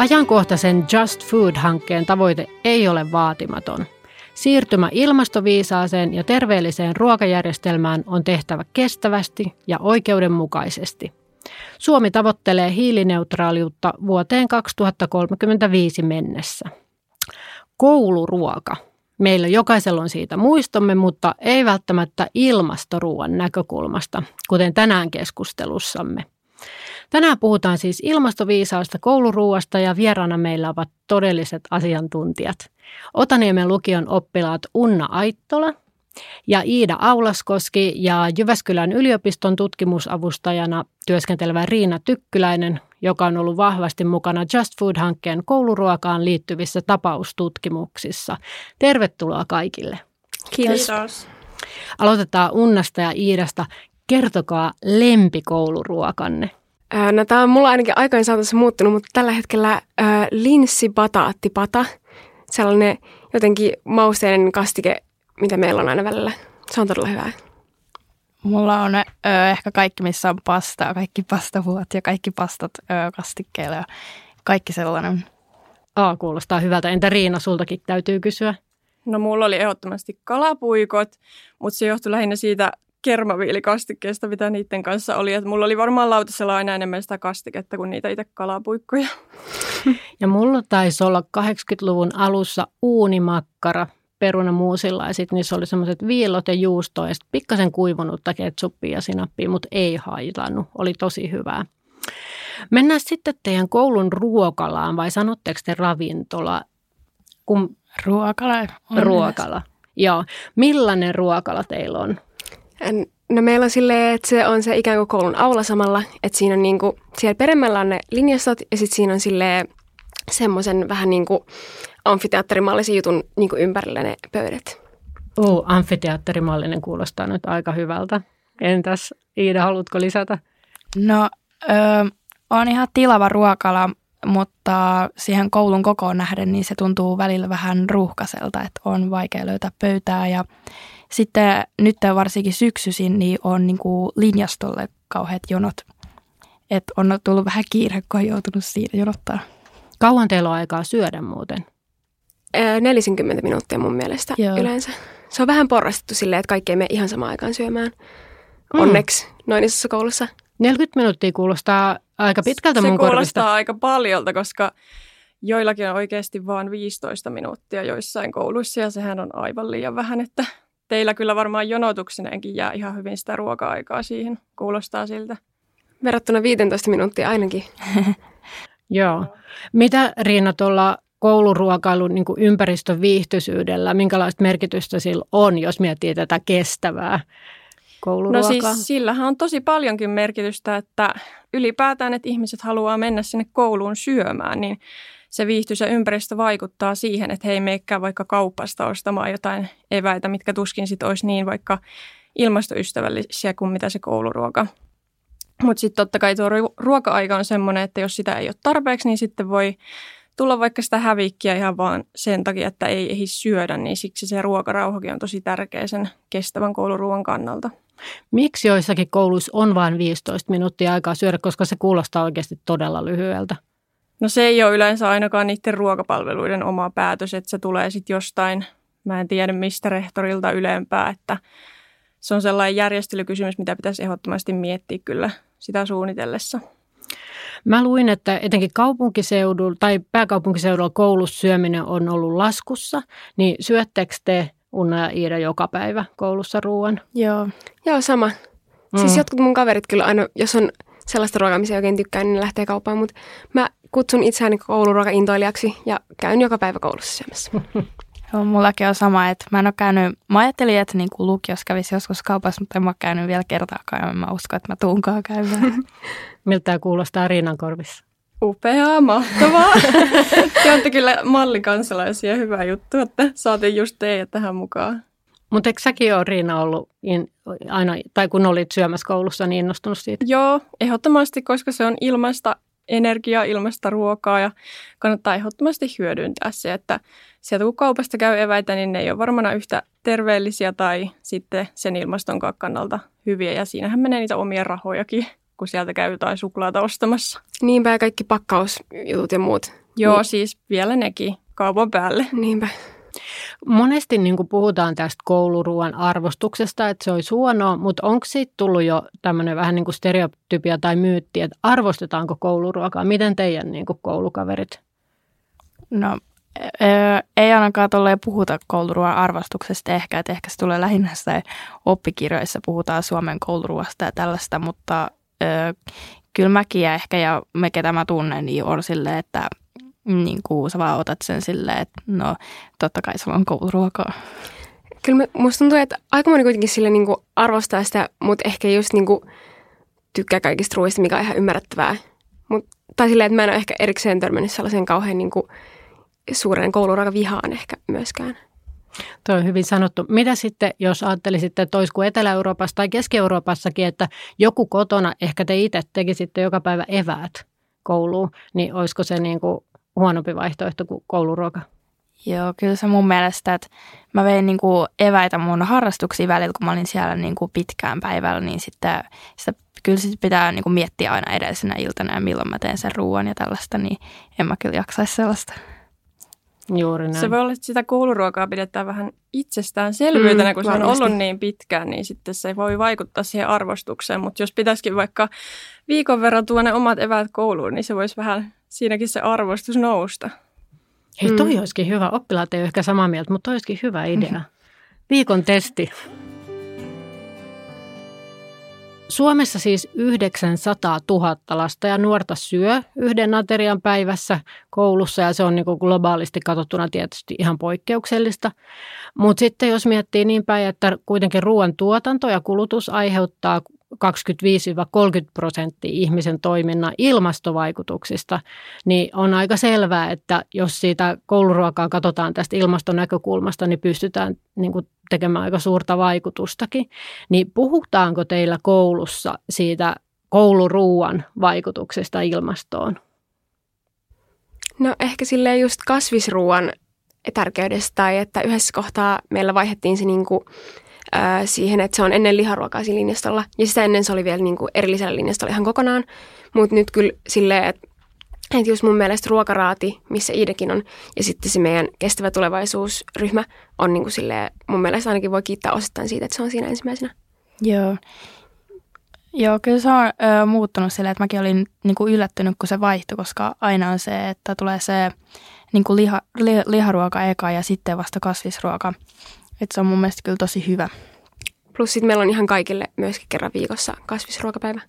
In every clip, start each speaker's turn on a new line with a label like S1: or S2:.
S1: Ajankohtaisen Just Food-hankkeen tavoite ei ole vaatimaton. Siirtymä ilmastoviisaaseen ja terveelliseen ruokajärjestelmään on tehtävä kestävästi ja oikeudenmukaisesti. Suomi tavoittelee hiilineutraaliutta vuoteen 2035 mennessä. Kouluruoka. Meillä jokaisella on siitä muistomme, mutta ei välttämättä ilmastoruuan näkökulmasta, kuten tänään keskustelussamme. Tänään puhutaan siis ilmastoviisaasta kouluruuasta ja vieraana meillä ovat todelliset asiantuntijat. Otaniemen lukion oppilaat Unna Aittola ja Iida Aulaskoski ja Jyväskylän yliopiston tutkimusavustajana työskentelevä Riina Tykkyläinen, joka on ollut vahvasti mukana Just Food-hankkeen kouluruokaan liittyvissä tapaustutkimuksissa. Tervetuloa kaikille.
S2: Kiitos. Kiitos.
S1: Aloitetaan Unnasta ja Iidasta. Kertokaa lempikouluruokanne.
S2: No tämä on mulla ainakin aikojen saatossa muuttunut, mutta tällä hetkellä äh, linssibataattipata, sellainen jotenkin mausteinen kastike, mitä meillä on aina välillä. Se on todella hyvää.
S3: Mulla on ö, ehkä kaikki, missä on pastaa, kaikki pastavuot ja kaikki pastat ö, kastikkeilla ja kaikki sellainen.
S1: Aa, kuulostaa hyvältä. Entä Riina, sultakin täytyy kysyä?
S4: No mulla oli ehdottomasti kalapuikot, mutta se johtui lähinnä siitä kermaviilikastikkeesta, mitä niiden kanssa oli. Et mulla oli varmaan lautasella aina enemmän sitä kastiketta kuin niitä itse kalapuikkoja.
S1: Ja mulla taisi olla 80-luvun alussa uunimakkara perunamuusilla ja sitten niissä oli semmoiset viillot ja juustoa ja sitten pikkasen kuivunutta ketsuppia ja sinappia, mutta ei haitannut. Oli tosi hyvää. Mennään sitten teidän koulun ruokalaan vai sanotteko te ravintola?
S3: Kun... Ruokala.
S1: Ruokala. Joo. Millainen ruokala teillä on?
S2: No meillä on silleen, että se on se ikään kuin koulun aula samalla, että siinä on niinku, siellä peremmällä on ne linjastot ja sitten siinä on silleen semmoisen vähän niin kuin amfiteatterimallisen jutun niin kuin ympärillä ne pöydät.
S1: Oh, amfiteatterimallinen kuulostaa nyt aika hyvältä. Entäs Iida, haluatko lisätä?
S3: No, ö, on ihan tilava ruokala, mutta siihen koulun kokoon nähden, niin se tuntuu välillä vähän ruuhkaselta, että on vaikea löytää pöytää ja sitten nyt varsinkin syksyisin niin on niin kuin linjastolle kauheat jonot. Että on tullut vähän kiire, kun on joutunut siinä jonottaa.
S1: Kauan teillä on aikaa syödä muuten?
S2: 40 minuuttia mun mielestä Joo. yleensä. Se on vähän porrastettu silleen, että kaikki ei mene ihan samaan aikaan syömään. Mm. Onneksi noin isossa koulussa.
S1: 40 minuuttia kuulostaa aika pitkältä
S4: se
S1: mun
S4: kuulostaa
S1: korvista.
S4: aika paljolta, koska joillakin on oikeasti vain 15 minuuttia joissain kouluissa ja sehän on aivan liian vähän, että teillä kyllä varmaan jonotukseneenkin jää ihan hyvin sitä ruoka-aikaa siihen. Kuulostaa siltä.
S2: Verrattuna 15 minuuttia ainakin.
S1: Joo. Mitä Riina tuolla kouluruokailun niin ympäristön viihtyisyydellä, minkälaista merkitystä sillä on, jos miettii tätä kestävää kouluruokaa?
S4: No siis sillähän on tosi paljonkin merkitystä, että ylipäätään, että ihmiset haluaa mennä sinne kouluun syömään, niin se viihtyisä ympäristö vaikuttaa siihen, että he ei meikään vaikka kaupasta ostamaan jotain eväitä, mitkä tuskin sitten olisi niin vaikka ilmastoystävällisiä kuin mitä se kouluruoka. Mutta sitten totta kai tuo ruoka-aika on semmoinen, että jos sitä ei ole tarpeeksi, niin sitten voi tulla vaikka sitä hävikkiä ihan vaan sen takia, että ei ehdi syödä, niin siksi se ruokarauhakin on tosi tärkeä sen kestävän kouluruoan kannalta.
S1: Miksi joissakin kouluissa on vain 15 minuuttia aikaa syödä, koska se kuulostaa oikeasti todella lyhyeltä?
S4: No se ei ole yleensä ainakaan niiden ruokapalveluiden oma päätös, että se tulee sitten jostain, mä en tiedä mistä rehtorilta ylempää, että se on sellainen järjestelykysymys, mitä pitäisi ehdottomasti miettiä kyllä sitä suunnitellessa.
S1: Mä luin, että etenkin kaupunkiseudulla tai pääkaupunkiseudulla koulussa syöminen on ollut laskussa, niin syöttekö te Unna ja Iida joka päivä koulussa ruoan?
S2: Joo. Joo, sama. Siis mm. Siis jotkut mun kaverit kyllä aina, jos on sellaista ruokaa, missä oikein tykkään, niin lähtee kauppaan, mutta mä kutsun itseäni kouluruokaintoilijaksi ja käyn joka päivä koulussa syömässä.
S3: Joo, mullakin on sama, että mä en ole käynyt, mä ajattelin, että niin kuin lukios kävisi joskus kaupassa, mutta en mä ole käynyt vielä kertaakaan ja mä uskon, että mä tuunkaan käymään.
S1: Miltä tämä kuulostaa Riinan korvissa?
S4: Upeaa, mahtavaa. Te olette kyllä mallikansalaisia, hyvä juttu, että saatiin just teidät tähän mukaan.
S1: Mutta eikö säkin ole Riina ollut in, aina, tai kun olit syömässä koulussa, niin innostunut siitä?
S4: Joo, ehdottomasti, koska se on ilmaista energiaa, ilmasta ruokaa ja kannattaa ehdottomasti hyödyntää se, että sieltä kun kaupasta käy eväitä, niin ne ei ole varmana yhtä terveellisiä tai sitten sen ilmaston kannalta hyviä ja siinähän menee niitä omia rahojakin kun sieltä käy jotain suklaata ostamassa.
S2: Niinpä ja kaikki pakkausjutut ja muut.
S4: Joo,
S2: Niin.
S4: siis vielä nekin kaupan päälle.
S2: Niinpä.
S1: Monesti niin kuin puhutaan tästä kouluruoan arvostuksesta, että se olisi huonoa, mutta onko siitä tullut jo tämmöinen vähän niin kuin stereotypia tai myytti, että arvostetaanko kouluruokaa? Miten teidän niin kuin koulukaverit?
S3: No ei ainakaan tolleen puhuta kouluruoan arvostuksesta ehkä, että ehkä se tulee lähinnä se oppikirjoissa puhutaan Suomen kouluruoasta ja tällaista, mutta kyllä mäkin ja ehkä ja me ketä mä tunnen, niin on silleen, että niin kuin sä vaan otat sen silleen, että no totta kai sulla on kouluruokaa.
S2: Kyllä me, musta tuntuu, että aika moni kuitenkin sille niin arvostaa sitä, mutta ehkä just niin kuin tykkää kaikista ruoista, mikä on ihan ymmärrettävää. Mut, tai silleen, että mä en ole ehkä erikseen törmännyt sellaisen kauhean niin kuin suuren kouluruokavihaan ehkä myöskään.
S1: Tuo on hyvin sanottu. Mitä sitten, jos ajattelisitte, että olisi kuin Etelä-Euroopassa tai Keski-Euroopassakin, että joku kotona, ehkä te itse tekisitte joka päivä eväät kouluun, niin olisiko se niin kuin huonompi vaihtoehto kuin kouluruoka?
S3: Joo, kyllä se mun mielestä, että mä vein niin kuin eväitä mun harrastuksiin välillä, kun mä olin siellä niin kuin pitkään päivällä, niin sitten sitä, kyllä sit pitää niin kuin miettiä aina edellisenä iltana ja milloin mä teen sen ruoan ja tällaista, niin en mä kyllä jaksaisi sellaista.
S1: Juuri näin.
S4: Se voi olla, että sitä kouluruokaa pidetään vähän itsestäänselvyytenä,
S2: Mm,
S4: kun se on ollut niin pitkään, niin sitten se voi vaikuttaa siihen arvostukseen. Mutta jos pitäisikin vaikka viikon verran tuoda ne omat eväät kouluun, niin se voisi vähän siinäkin se arvostus nousta.
S1: Hei, toi
S2: Mm.
S1: olisikin hyvä. Oppilaat ei ole ehkä samaa mieltä, mutta toi olisikin hyvä idea. Viikon testi. Suomessa siis 900 000 lasta ja nuorta syö yhden aterian päivässä koulussa ja se on niin globaalisti katsottuna tietysti ihan poikkeuksellista. Mutta sitten jos miettii niin päin, että kuitenkin ruoan tuotanto ja kulutus aiheuttaa 25-30 prosenttia ihmisen toiminnan ilmastovaikutuksista, niin on aika selvää, että jos siitä kouluruokaa katsotaan tästä ilmaston näkökulmasta, niin pystytään niin kuin tekemään aika suurta vaikutustakin. Niin puhutaanko teillä koulussa siitä kouluruuan vaikutuksesta ilmastoon?
S2: No ehkä silleen just kasvisruuan tärkeydestä tai että yhdessä kohtaa meillä vaihdettiin se niinku, ää, siihen, että se on ennen liharuokaa siinä linjastolla. Ja sitä ennen se oli vielä niinku erillisellä linjastolla ihan kokonaan. Mutta nyt kyllä silleen, että et just mun mielestä ruokaraati, missä Iidekin on, ja sitten se meidän kestävä tulevaisuusryhmä on niinku silleen, mun mielestä ainakin voi kiittää osittain siitä, että se on siinä ensimmäisenä.
S3: Joo. Joo, kyllä se on ö, muuttunut silleen, että mäkin olin niin kuin yllättynyt, kun se vaihtui, koska aina on se, että tulee se niin kuin liha, li, liharuoka eka ja sitten vasta kasvisruoka. Että se on mun mielestä kyllä tosi hyvä.
S2: Plus sitten meillä on ihan kaikille myöskin kerran viikossa kasvisruokapäivä.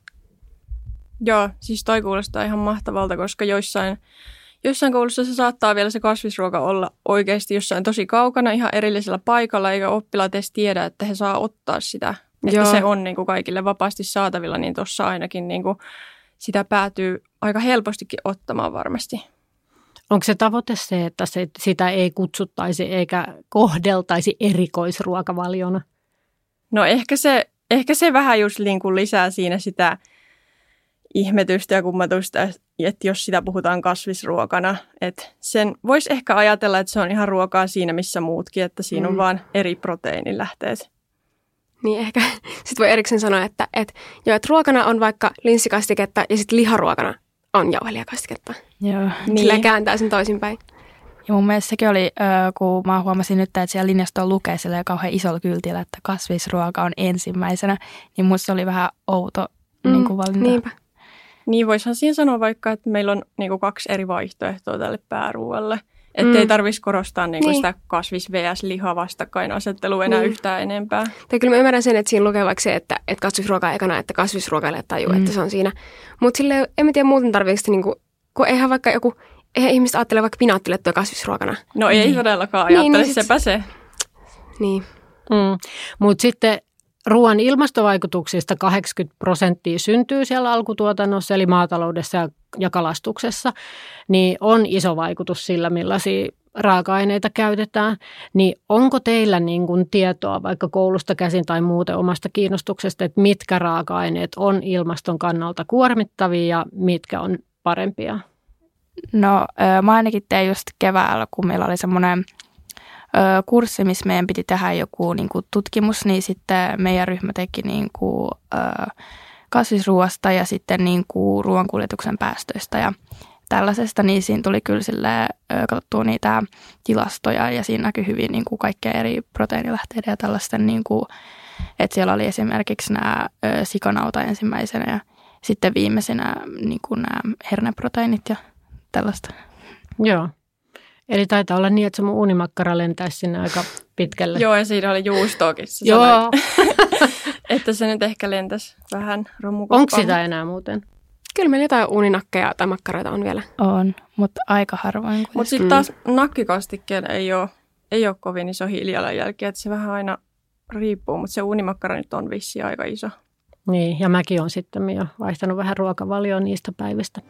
S4: Joo, siis toi kuulostaa ihan mahtavalta, koska joissain, joissain koulussa se saattaa vielä se kasvisruoka olla oikeasti jossain tosi kaukana ihan erillisellä paikalla, eikä oppilaat edes tiedä, että he saa ottaa sitä. Että
S2: Joo.
S4: se on niin kuin kaikille vapaasti saatavilla, niin tuossa ainakin niin kuin sitä päätyy aika helpostikin ottamaan varmasti.
S1: Onko se tavoite se, että se, sitä ei kutsuttaisi eikä kohdeltaisi erikoisruokavaliona?
S4: No ehkä se, ehkä se vähän just niin kuin lisää siinä sitä ihmetystä ja kummatusta, että jos sitä puhutaan kasvisruokana. Että sen voisi ehkä ajatella, että se on ihan ruokaa siinä, missä muutkin, että siinä on
S2: Mm.
S4: vaan eri proteiinilähteet.
S2: Niin ehkä sitten voi erikseen sanoa, että, että, joo, että ruokana on vaikka linssikastiketta ja sitten liharuokana on jauhelijakastiketta.
S3: Joo.
S2: Niin. Sillä kääntää sen toisinpäin.
S3: Ja mun mielestä sekin oli, kun mä huomasin nyt, että siellä linjastolla lukee silleen kauhean isolla kyltillä, että kasvisruoka on ensimmäisenä, niin musta se oli vähän outo mm, niin kuin valinta.
S2: Niinpä.
S4: Niin voisihan siinä sanoa vaikka, että meillä on niin kuin kaksi eri vaihtoehtoa tälle pääruualle. Että
S2: Mm.
S4: ei tarvitsisi korostaa niin kuin
S2: Niin.
S4: sitä kasvis vs. liha vastakkainasettelua enää
S2: Niin.
S4: yhtään enempää.
S2: Tai kyllä mä ymmärrän sen, että siinä lukee vaikka se, että, että kasvisruoka ekana, että kasvisruokaille tajuu,
S3: Mm.
S2: että se on siinä. Mutta sille en mä tiedä muuten tarvitseeko niinku, kun eihän vaikka joku, eihän ihmiset ajattele vaikka pinaattilettua kasvisruokana.
S4: No ei
S3: Niin.
S4: todellakaan
S2: Niin,
S4: ajattele,
S2: niin
S4: niin,
S2: sit-
S4: sepä se.
S2: Niin.
S1: Mm. Mutta sitten ruoan ilmastovaikutuksista 80 prosenttia syntyy siellä alkutuotannossa, eli maataloudessa ja, kalastuksessa, niin on iso vaikutus sillä, millaisia raaka-aineita käytetään. Niin onko teillä niin kuin tietoa vaikka koulusta käsin tai muuten omasta kiinnostuksesta, että mitkä raaka-aineet on ilmaston kannalta kuormittavia ja mitkä on parempia?
S3: No mä ainakin tein just keväällä, kun meillä oli semmoinen kurssi, missä meidän piti tehdä joku niin kuin tutkimus, niin sitten meidän ryhmä teki niin kuin, kasvisruoasta ja sitten niin kuin ruoankuljetuksen päästöistä ja tällaisesta, niin siinä tuli kyllä sille katsottua niitä tilastoja ja siinä näkyi hyvin niin kuin kaikkea eri proteiinilähteiden ja tällaisten, niin kuin, että siellä oli esimerkiksi nämä sikanauta ensimmäisenä ja sitten viimeisenä niin kuin nämä herneproteiinit ja tällaista.
S1: Joo. Eli taitaa olla niin, että se mun unimakkara lentäisi sinne aika pitkälle.
S4: Joo, ja siinä oli juustoakin.
S1: Joo.
S4: että se nyt ehkä lentäisi vähän
S1: romukoppaan. Onko sitä enää muuten?
S2: Kyllä meillä jotain uuninakkeja tai makkaroita on vielä.
S3: On, mutta aika harvoin.
S4: Mutta sitten taas mm. nakkikastikkeen ei ole, ei ole kovin iso hiilijalanjälki, että se vähän aina riippuu, mutta se uunimakkara nyt on vissi aika iso.
S1: Niin, ja mäkin on sitten jo vaihtanut vähän ruokavalioa niistä päivistä.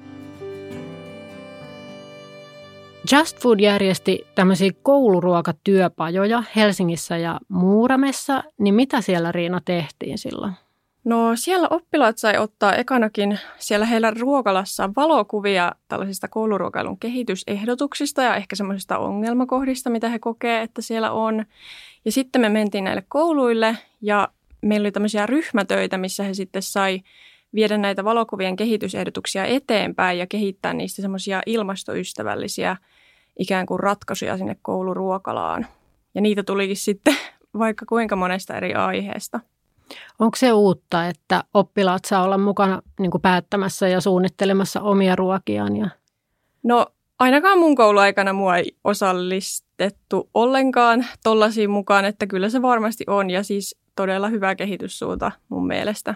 S1: Just Food järjesti tämmöisiä kouluruokatyöpajoja Helsingissä ja Muuramessa, niin mitä siellä Riina tehtiin silloin?
S4: No siellä oppilaat sai ottaa ekanakin siellä heillä ruokalassa valokuvia tällaisista kouluruokailun kehitysehdotuksista ja ehkä semmoisista ongelmakohdista, mitä he kokee, että siellä on. Ja sitten me mentiin näille kouluille ja meillä oli tämmöisiä ryhmätöitä, missä he sitten sai viedä näitä valokuvien kehitysehdotuksia eteenpäin ja kehittää niistä semmoisia ilmastoystävällisiä ikään kuin ratkaisuja sinne kouluruokalaan. Ja niitä tulikin sitten vaikka kuinka monesta eri aiheesta.
S1: Onko se uutta, että oppilaat saa olla mukana niin kuin päättämässä ja suunnittelemassa omia ruokiaan? Ja...
S4: No ainakaan mun kouluaikana mua ei osallistettu ollenkaan tollaisiin mukaan, että kyllä se varmasti on ja siis todella hyvä kehityssuunta mun mielestä.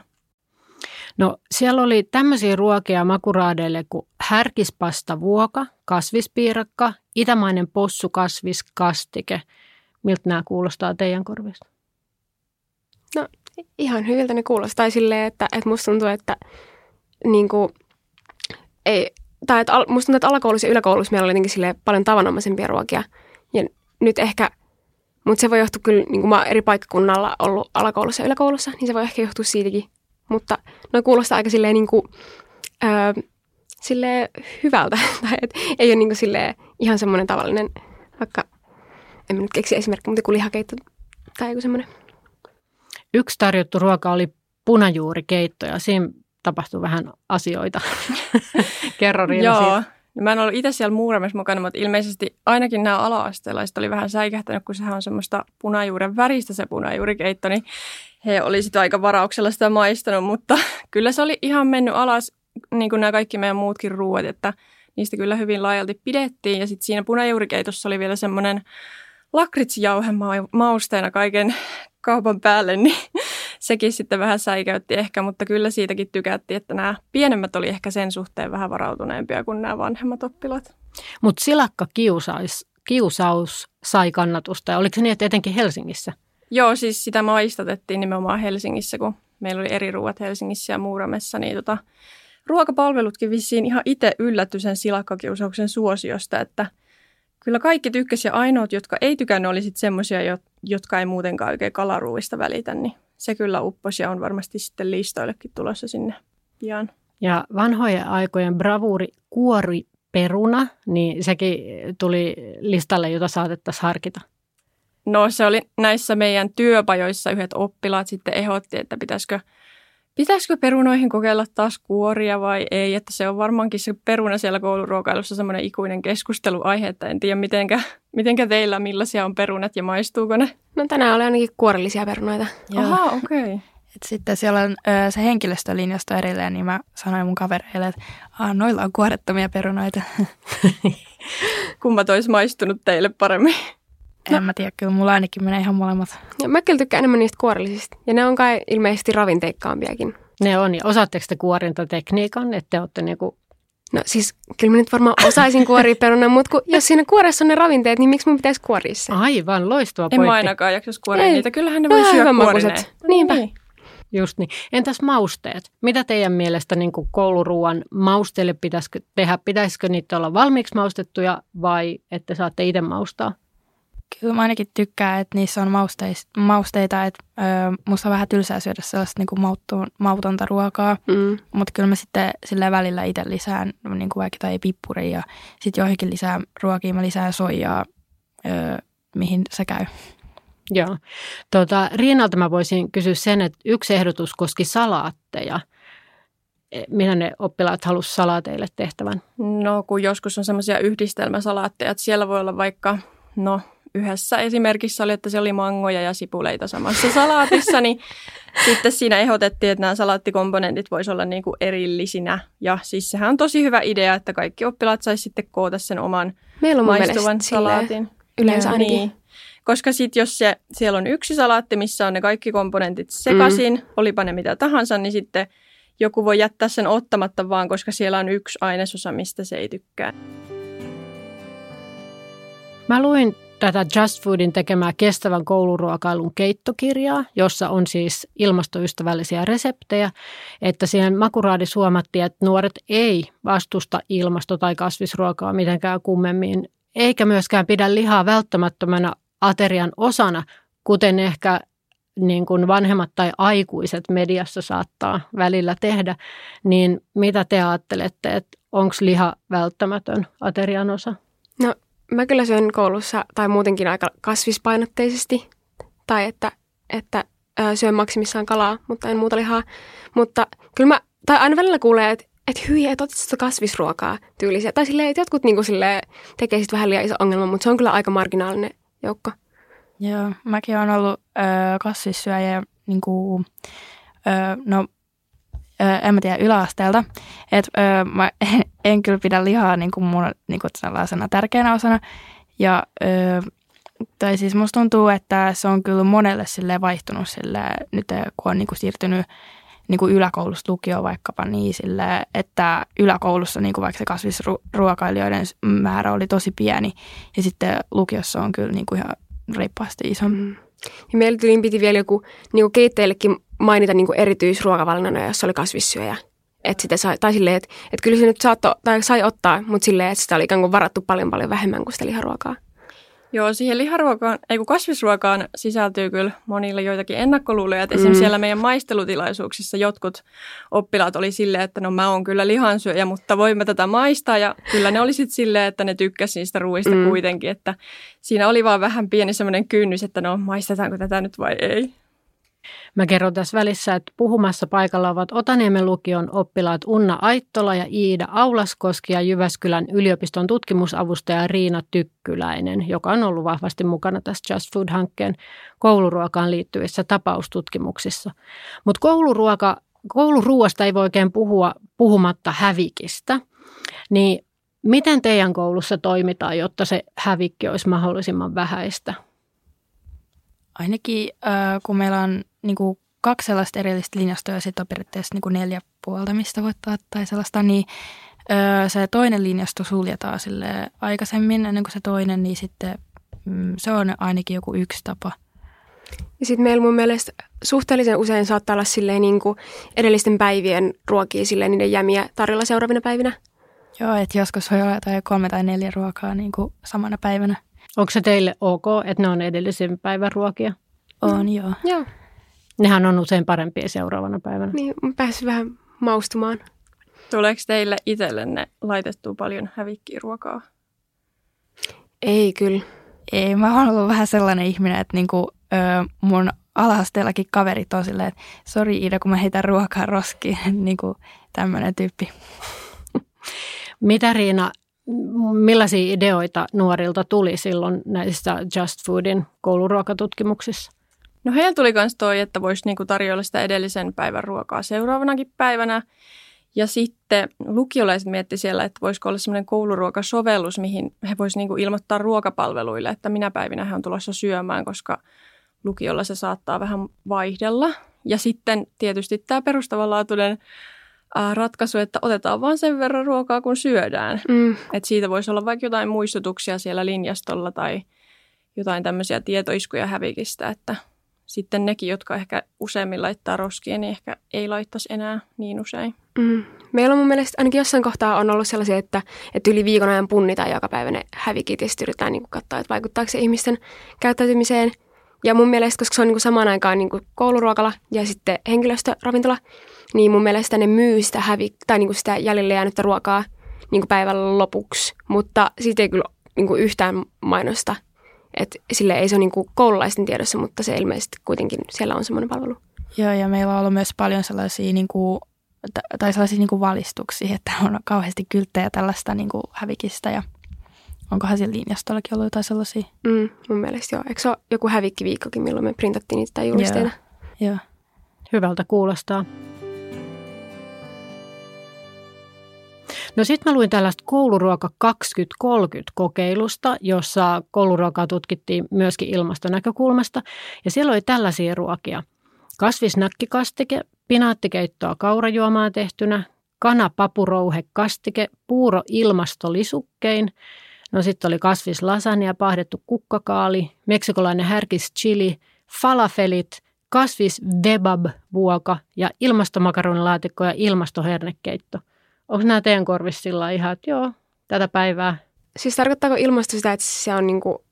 S1: No siellä oli tämmöisiä ruokia makuraadeille kuin härkispasta vuoka, kasvispiirakka, itämainen possu kasviskastike. Miltä nämä kuulostaa teidän korvista?
S2: No ihan hyviltä ne kuulostaa silleen, että, että musta tuntuu, että niin kuin, ei, tai että musta tuntuu, että alakoulussa ja yläkoulussa meillä oli jotenkin sille paljon tavanomaisempia ruokia. Ja nyt ehkä, mutta se voi johtua kyllä, niin kuin mä eri paikkakunnalla ollut alakoulussa ja yläkoulussa, niin se voi ehkä johtua siitäkin. Mutta noin kuulostaa aika silleen niin kuin, öö, silleen hyvältä. tai et, ei ole niin kuin silleen ihan semmoinen tavallinen, vaikka en mä nyt keksi esimerkkiä, mutta kuin lihakeitto tai joku semmoinen.
S1: Yksi tarjottu ruoka oli punajuurikeitto ja siinä tapahtui vähän asioita. Kerro Riina
S4: Joo. Siitä. No mä en ollut itse siellä muuramessa mukana, mutta ilmeisesti ainakin nämä ala-asteelaiset oli vähän säikähtänyt, kun sehän on semmoista punajuuren väristä se punajuurikeitto, niin he olisivat aika varauksella sitä maistanut, mutta kyllä se oli ihan mennyt alas, niin kuin nämä kaikki meidän muutkin ruuat, että niistä kyllä hyvin laajalti pidettiin. Ja sitten siinä punajuurikeitossa oli vielä semmoinen lakritsijauhe mausteena kaiken kaupan päälle, niin sekin sitten vähän säikäytti ehkä, mutta kyllä siitäkin tykättiin, että nämä pienemmät oli ehkä sen suhteen vähän varautuneempia kuin nämä vanhemmat oppilaat.
S1: Mutta silakka kiusais, kiusaus sai kannatusta ja oliko se niin, että etenkin Helsingissä?
S4: Joo, siis sitä maistatettiin nimenomaan Helsingissä, kun meillä oli eri ruuat Helsingissä ja Muuramessa, niin tota, ruokapalvelutkin vissiin ihan itse yllätty sen silakkakiusauksen suosiosta, että – Kyllä kaikki tykkäsi ja ainoat, jotka ei tykännyt, oli sitten semmoisia, jotka ei muutenkaan oikein kalaruuista välitä, niin se kyllä upposi ja on varmasti sitten listoillekin tulossa sinne pian.
S1: Ja vanhojen aikojen bravuuri kuori peruna, niin sekin tuli listalle, jota saatettaisiin harkita.
S4: No se oli näissä meidän työpajoissa yhdet oppilaat sitten ehdotti, että pitäisikö – Pitäisikö perunoihin kokeilla taas kuoria vai ei? Että se on varmaankin se peruna siellä kouluruokailussa semmoinen ikuinen keskusteluaihe, että en tiedä mitenkä, mitenkä teillä, millaisia on perunat ja maistuuko ne?
S2: No tänään oli ainakin kuorellisia perunoita.
S4: Aha, okei. Okay.
S3: Et sitten siellä on ö, se henkilöstölinjasto erilleen, niin mä sanoin mun kavereille, että noilla on kuorettomia perunoita.
S4: Kummat olisi maistunut teille paremmin?
S3: En mä tiedä, kyllä mulla ainakin menee ihan molemmat.
S2: Ja mä kyllä tykkään enemmän niistä kuorellisista. Ja ne on kai ilmeisesti ravinteikkaampiakin.
S1: Ne on. Ja osaatteko te kuorintatekniikan, että te olette niinku...
S2: No siis kyllä mä nyt varmaan osaisin kuoria perunan, mutta kun, jos siinä kuoressa on ne ravinteet, niin miksi mun pitäisi kuoria se?
S1: Aivan, loistava pointti.
S4: En mä ainakaan jaksaisi kuoria niitä. Kyllähän ne voi syödä kuorineen.
S2: Niinpä. Niin.
S1: Just niin. Entäs mausteet? Mitä teidän mielestä niin kouluruuan mausteille pitäisikö tehdä? Pitäisikö niitä olla valmiiksi maustettuja vai että saatte itse maustaa?
S3: Kyllä mä ainakin tykkään, että niissä on mausteis, mausteita, että ö, musta on vähän tylsää syödä sellaista niin kuin mauttu, mautonta ruokaa, mm. mutta kyllä mä sitten sillä välillä itse lisään niin kuin vaikka tai pippuria ja sitten joihinkin lisää ruokia mä lisään soijaa, ö, mihin se käy.
S1: Joo. Tota, Riinalta mä voisin kysyä sen, että yksi ehdotus koski salaatteja. mitä ne oppilaat halusivat salaateille tehtävän?
S4: No kun joskus on semmoisia yhdistelmäsalaatteja, että siellä voi olla vaikka, no yhdessä esimerkissä oli, että se oli mangoja ja sipuleita samassa salaatissa, niin sitten siinä ehdotettiin, että nämä salaattikomponentit voisi olla niin kuin erillisinä. Ja siis sehän on tosi hyvä idea, että kaikki oppilaat saisi sitten koota sen oman
S2: Meillä on
S4: maistuvan salaatin.
S2: Yleensä ainakin.
S4: Niin. Koska sitten jos se, siellä on yksi salaatti, missä on ne kaikki komponentit sekaisin, mm. olipa ne mitä tahansa, niin sitten joku voi jättää sen ottamatta vaan, koska siellä on yksi ainesosa, mistä se ei tykkää.
S1: Mä luin tätä Just Foodin tekemää kestävän kouluruokailun keittokirjaa, jossa on siis ilmastoystävällisiä reseptejä, että siihen makuraadissa huomattiin, että nuoret ei vastusta ilmasto- tai kasvisruokaa mitenkään kummemmin, eikä myöskään pidä lihaa välttämättömänä aterian osana, kuten ehkä niin kuin vanhemmat tai aikuiset mediassa saattaa välillä tehdä, niin mitä te ajattelette, että onko liha välttämätön aterian osa?
S2: Mä kyllä syön koulussa tai muutenkin aika kasvispainotteisesti tai että, että syön maksimissaan kalaa, mutta en muuta lihaa. Mutta kyllä mä, tai aina välillä kuulee, että että hyi, että otit sitä kasvisruokaa tyylisiä. Tai silleen, että jotkut niinku silleen, tekee sitten vähän liian iso ongelma, mutta se on kyllä aika marginaalinen joukko.
S3: Joo, mäkin olen ollut ö, kasvissyöjä niin ö, no ö, en mä tiedä, yläasteelta. Et, ö, mä en, kyllä pidä lihaa niin kuin mun niin kuin sellaisena tärkeänä osana. Ja, ö, tai siis musta tuntuu, että se on kyllä monelle sille vaihtunut sille, nyt kun on niin kuin siirtynyt niin kuin yläkoulusta lukioon vaikkapa niin sille, että yläkoulussa niin kuin vaikka se kasvisruokailijoiden määrä oli tosi pieni ja sitten lukiossa on kyllä niin kuin ihan reippaasti iso. Mm.
S2: Ja meillä tuli piti vielä joku niin keittäjillekin mainita niin kuin erityisruokavalinnana, jos oli kasvissyöjä. Et sitä sai, tai silleen, että, että kyllä se nyt saatto, tai sai ottaa, mutta silleen, että sitä oli ikään kuin varattu paljon paljon vähemmän kuin sitä liharuokaa.
S4: Joo, siihen liharuokaan, ei kun kasvisruokaan sisältyy kyllä monille joitakin ennakkoluuloja. Että mm. Esimerkiksi siellä meidän maistelutilaisuuksissa jotkut oppilaat oli silleen, että no mä oon kyllä lihansyöjä, mutta voimme tätä maistaa. Ja kyllä ne oli sitten silleen, että ne tykkäsivät niistä ruuista mm. kuitenkin. Että siinä oli vaan vähän pieni semmoinen kynnys, että no maistetaanko tätä nyt vai ei.
S1: Mä kerron tässä välissä, että puhumassa paikalla ovat Otaniemen lukion oppilaat Unna Aittola ja Iida Aulaskoski ja Jyväskylän yliopiston tutkimusavustaja Riina Tykkyläinen, joka on ollut vahvasti mukana tässä Just Food-hankkeen kouluruokaan liittyvissä tapaustutkimuksissa. Mutta kouluruoka, kouluruoasta ei voi oikein puhua puhumatta hävikistä. Niin miten teidän koulussa toimitaan, jotta se hävikki olisi mahdollisimman vähäistä?
S3: Ainakin äh, kun meillä on niin kuin kaksi sellaista erillistä linjastoa ja sitten on periaatteessa niin kuin neljä puolta, mistä voit tai sellaista, niin öö, se toinen linjasto suljetaan sille aikaisemmin ennen kuin se toinen, niin sitten mm, se on ainakin joku yksi tapa.
S2: Ja sitten meillä mun mielestä suhteellisen usein saattaa olla silleen niin kuin edellisten päivien ruokia silleen niiden jämiä tarjolla seuraavina päivinä.
S3: Joo, että joskus voi olla jotain kolme tai neljä ruokaa niin kuin samana päivänä.
S1: Onko se teille ok, että ne on edellisen päivän ruokia?
S3: On, joo.
S2: Joo.
S1: Nehän on usein parempia seuraavana päivänä.
S2: Niin, päässyt vähän maustumaan.
S4: Tuleeko teille itsellenne laitettua paljon hävikkiruokaa?
S2: Ei kyllä.
S3: Ei, mä oon ollut vähän sellainen ihminen, että niinku, ö, mun alasteellakin kaverit on silleen, että sori Ida, kun mä heitän ruokaa roskiin, niinku tämmöinen tyyppi.
S1: Mitä Riina, millaisia ideoita nuorilta tuli silloin näissä Just Foodin kouluruokatutkimuksissa?
S4: No heillä tuli myös toi, että voisi niinku tarjoilla sitä edellisen päivän ruokaa seuraavanakin päivänä. Ja sitten lukiolaiset mietti siellä, että voisiko olla semmoinen kouluruokasovellus, mihin he voisivat niinku ilmoittaa ruokapalveluille, että minä päivinä he on tulossa syömään, koska lukiolla se saattaa vähän vaihdella. Ja sitten tietysti tämä perustavanlaatuinen ratkaisu, että otetaan vain sen verran ruokaa, kun syödään. Mm. Että siitä voisi olla vaikka jotain muistutuksia siellä linjastolla tai jotain tämmöisiä tietoiskuja hävikistä, että sitten nekin, jotka ehkä useammin laittaa roskia, niin ehkä ei laittaisi enää niin usein.
S2: Mm. Meillä on mun mielestä ainakin jossain kohtaa on ollut sellaisia, että, että yli viikon ajan punnitaan joka päivä ne hävikit ja sitten yritetään niin katsoa, että vaikuttaako se ihmisten käyttäytymiseen. Ja mun mielestä, koska se on niin samaan aikaan niin kouluruokala ja sitten henkilöstöravintola, niin mun mielestä ne myy sitä, hävi- tai niin sitä jäljelle jäänyttä ruokaa niin päivän lopuksi. Mutta siitä ei kyllä niin yhtään mainosta et sille ei se ole niin koululaisten tiedossa, mutta se ilmeisesti kuitenkin siellä on semmoinen palvelu.
S3: Joo, ja meillä on ollut myös paljon sellaisia niin kuin, tai sellaisia niin kuin valistuksia, että on kauheasti kylttejä tällaista niin kuin hävikistä ja onkohan siinä linjastollakin ollut jotain sellaisia?
S2: Mm, mun mielestä joo. Eikö se ole joku hävikkiviikkokin, milloin me printattiin niitä julisteita?
S3: Joo. joo.
S1: Hyvältä kuulostaa. No sitten mä luin tällaista kouluruoka 2030 kokeilusta, jossa kouluruokaa tutkittiin myöskin ilmastonäkökulmasta. Ja siellä oli tällaisia ruokia. Kasvisnakkikastike, pinaattikeittoa kaurajuomaa tehtynä, kanapapurouhe kastike, puuro ilmastolisukkein, no sitten oli kasvislasania, pahdettu kukkakaali, meksikolainen härkis chili, falafelit, kasvis vuoka ja ilmastomakaronilaatikko ja ilmastohernekeitto – Onko nämä teidän korvissa sillä ihan, että joo, tätä päivää?
S2: Siis tarkoittaako ilmasto sitä, että se on niinku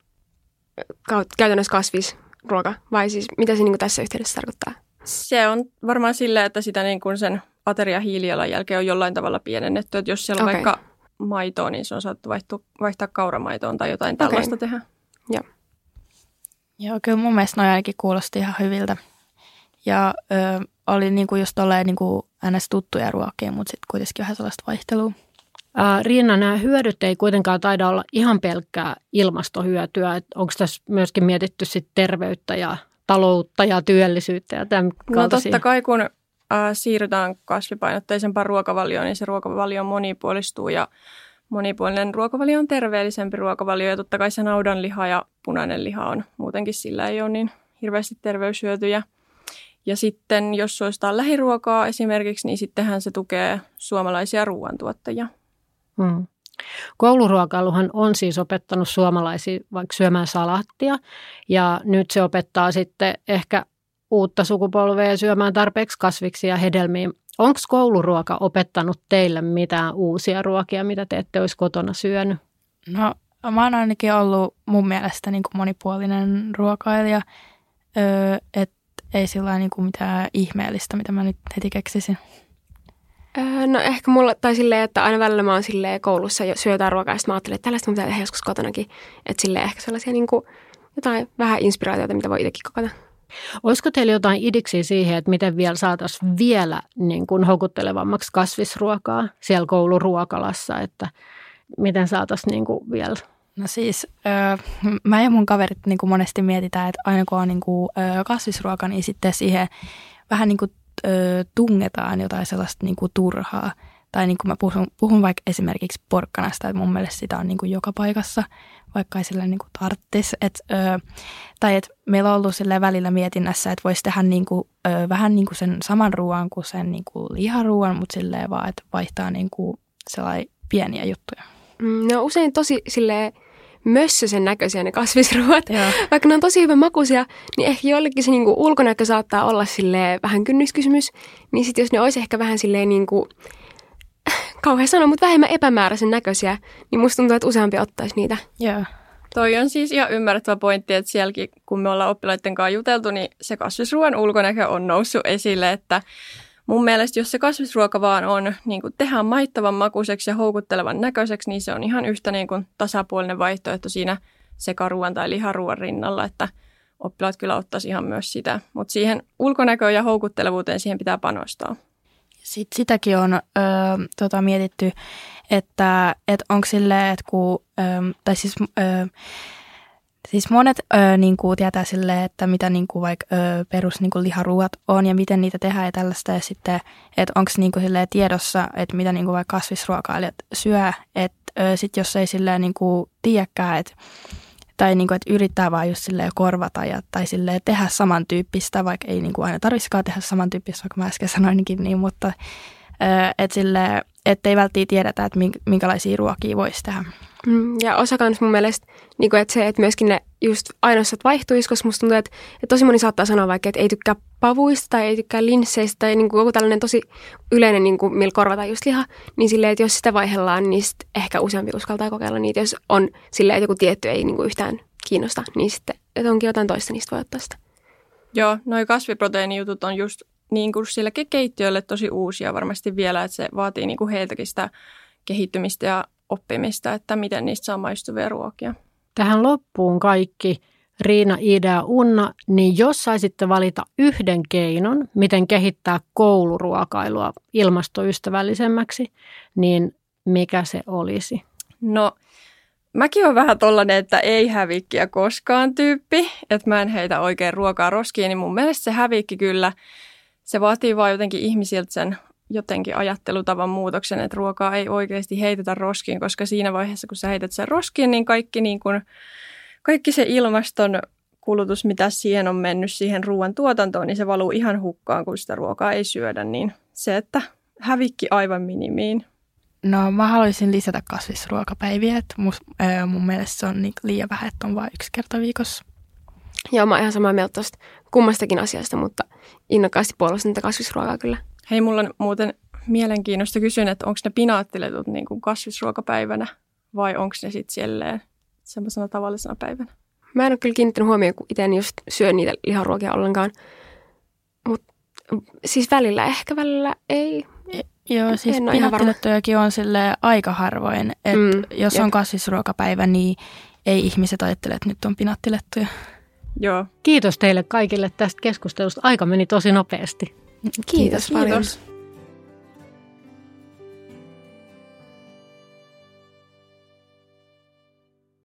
S2: käytännössä kasvisruoka? Vai siis mitä se niinku tässä yhteydessä tarkoittaa?
S4: Se on varmaan silleen, että sitä niin kuin sen ateria hiilijalanjälkeen on jollain tavalla pienennetty. Että jos siellä on okay. vaikka maitoa, niin se on saattu vaihtua, vaihtaa kauramaitoon tai jotain okay. tällaista tehdä.
S2: Joo.
S3: Joo, kyllä mun mielestä noin ainakin kuulosti ihan hyviltä. Ja ö, oli niinku just tolleen niinku ns. tuttuja ruokia, mutta sitten kuitenkin vähän sellaista vaihtelua.
S1: Riina, nämä hyödyt ei kuitenkaan taida olla ihan pelkkää ilmastohyötyä. onko tässä myöskin mietitty sit terveyttä ja taloutta ja työllisyyttä ja tämän
S4: No totta kai, kun äh, siirrytään kasvipainotteisempaan ruokavalioon, niin se ruokavalio monipuolistuu ja monipuolinen ruokavalio on terveellisempi ruokavalio ja totta kai se naudanliha ja punainen liha on muutenkin sillä ei ole niin hirveästi terveyshyötyjä. Ja sitten jos suositaan lähiruokaa esimerkiksi, niin sittenhän se tukee suomalaisia ruoantuottajia.
S1: Hmm. Kouluruokailuhan on siis opettanut suomalaisia vaikka syömään salaattia ja nyt se opettaa sitten ehkä uutta sukupolvea syömään tarpeeksi kasviksi ja hedelmiä. Onko kouluruoka opettanut teille mitään uusia ruokia, mitä te ette olisi kotona syönyt?
S3: No mä oon ainakin ollut mun mielestä niin kuin monipuolinen ruokailija, öö, että ei sillä niin kuin mitään ihmeellistä, mitä mä nyt heti keksisin.
S2: Öö, no ehkä mulla, tai silleen, että aina välillä mä oon silleen koulussa jo syötään ruokaa, ja mä ajattelin, että tällaista mä pitää tehdä joskus kotonakin. Että silleen ehkä sellaisia niin kuin, jotain vähän inspiraatioita, mitä voi itsekin kokata.
S1: Olisiko teillä jotain idiksiä siihen, että miten vielä saataisiin vielä niin kuin houkuttelevammaksi kasvisruokaa siellä kouluruokalassa, että miten saataisiin niin kuin vielä
S3: No siis öö, mä ja mun kaverit niin kuin monesti mietitään, että aina kun on niin kuin, öö, kasvisruoka, niin sitten siihen vähän niin kuin, öö, tungetaan jotain sellaista niin kuin turhaa. Tai niin kuin mä puhun, puhun vaikka esimerkiksi porkkanasta, että mun mielestä sitä on niin kuin joka paikassa, vaikka ei sillä niin kuin tarttis. Et, tai että meillä on ollut sille välillä mietinnässä, että voisi tehdä niin kuin, vähän niin kuin sen saman ruoan kuin sen niin kuin liharuoan, mutta silleen vaan, että vaihtaa niin kuin sellainen pieniä juttuja.
S2: On usein tosi silleen mössösen näköisiä ne kasvisruoat. Joo. Vaikka ne on tosi hyvän makuisia, niin ehkä jollekin se niinku ulkonäkö saattaa olla sille vähän kynnyskysymys. Niin sitten jos ne olisi ehkä vähän silleen niinku, kauhean sanoa, mutta vähemmän epämääräisen näköisiä, niin musta tuntuu, että useampi ottaisi niitä.
S3: Joo.
S4: Toi on siis ihan ymmärrettävä pointti, että sielläkin kun me ollaan oppilaiden kanssa juteltu, niin se kasvisruoan ulkonäkö on noussut esille, että mun mielestä jos se kasvisruoka vaan on, niin kuin tehdään maittavan makuiseksi ja houkuttelevan näköiseksi, niin se on ihan yhtä niin kuin tasapuolinen vaihtoehto siinä sekaruoan tai liharuoan rinnalla, että oppilaat kyllä ottaisi ihan myös sitä. Mutta siihen ulkonäköön ja houkuttelevuuteen siihen pitää panostaa.
S3: Sitten sitäkin on ö, tota, mietitty, että et onko silleen, että kun, ö, tai siis ö, Siis monet ö, niin kuin tietää sille, että mitä niin kuin vaikka ö, perus niin kuin liharuuat on ja miten niitä tehdään ja tällaista. Ja sitten, että onko niin kuin tiedossa, että mitä niin kuin vaikka kasvisruokailijat syö. Että sitten jos ei silleen niin kuin tiedäkään, että tai niin kuin, että yrittää vaan just silleen korvata ja, tai silleen tehdä samantyyppistä, vaikka ei niin kuin aina tarvitsisikaan tehdä samantyyppistä, vaikka mä äsken sanoinkin niin, mutta että sille, ettei välttämättä tiedetä, että minkälaisia ruokia voisi tehdä.
S2: Mm, ja osa kans mun mielestä, niin kuin, että se, että myöskin ne just ainoastaan vaihtuisi, koska musta tuntuu, että, että tosi moni saattaa sanoa vaikka, että ei tykkää pavuista tai ei tykkää linsseistä tai niin kuin joku tällainen tosi yleinen, niin kuin, millä korvataan just liha, niin silleen, että jos sitä vaihdellaan, niin sit ehkä useampi uskaltaa kokeilla niitä, jos on silleen, että joku tietty ei niin kuin yhtään kiinnosta, niin sitten, että onkin jotain toista, niistä voi ottaa sitä.
S4: Joo, noi kasviproteiinijutut on just niin kuin sille keittiölle tosi uusia varmasti vielä, että se vaatii niin kuin heiltäkin sitä kehittymistä ja oppimista, että miten niistä saa maistuvia ruokia.
S1: Tähän loppuun kaikki Riina, Ida ja Unna, niin jos saisitte valita yhden keinon, miten kehittää kouluruokailua ilmastoystävällisemmäksi, niin mikä se olisi?
S4: No, mäkin olen vähän tollainen, että ei hävikkiä koskaan tyyppi, että mä en heitä oikein ruokaa roskiin, niin mun mielestä se hävikki kyllä, se vaatii vaan jotenkin ihmisiltä sen jotenkin ajattelutavan muutoksen, että ruokaa ei oikeasti heitetä roskiin, koska siinä vaiheessa, kun sä heität sen roskiin, niin kaikki, niin kun, kaikki se ilmaston kulutus, mitä siihen on mennyt siihen ruoan tuotantoon, niin se valuu ihan hukkaan, kun sitä ruokaa ei syödä. Niin se, että hävikki aivan minimiin.
S3: No mä haluaisin lisätä kasvisruokapäiviä, että mun, äh, mun mielestä se on niin liian vähän, että on vain yksi kerta viikossa.
S2: Joo, mä oon ihan samaa mieltä tuosta kummastakin asiasta, mutta innokkaasti puolustan tätä kasvisruokaa kyllä.
S4: Hei, mulla on muuten mielenkiinnosta kysyn, että onko ne pinaattiletut niin kuin kasvisruokapäivänä vai onko ne sitten siellä semmoisena tavallisena päivänä?
S2: Mä en ole kyllä kiinnittänyt huomioon, kun itse just syön niitä liharuokia ollenkaan. Mutta siis välillä ehkä, välillä ei.
S3: Joo, siis pinaattilettujakin on sille aika harvoin. Että mm, jos jep. on kasvisruokapäivä, niin ei ihmiset ajattele, että nyt on pinaattilettuja.
S4: Joo.
S1: Kiitos teille kaikille tästä keskustelusta. Aika meni tosi nopeasti.
S2: Kiitos, Kiitos paljon. Kiitos.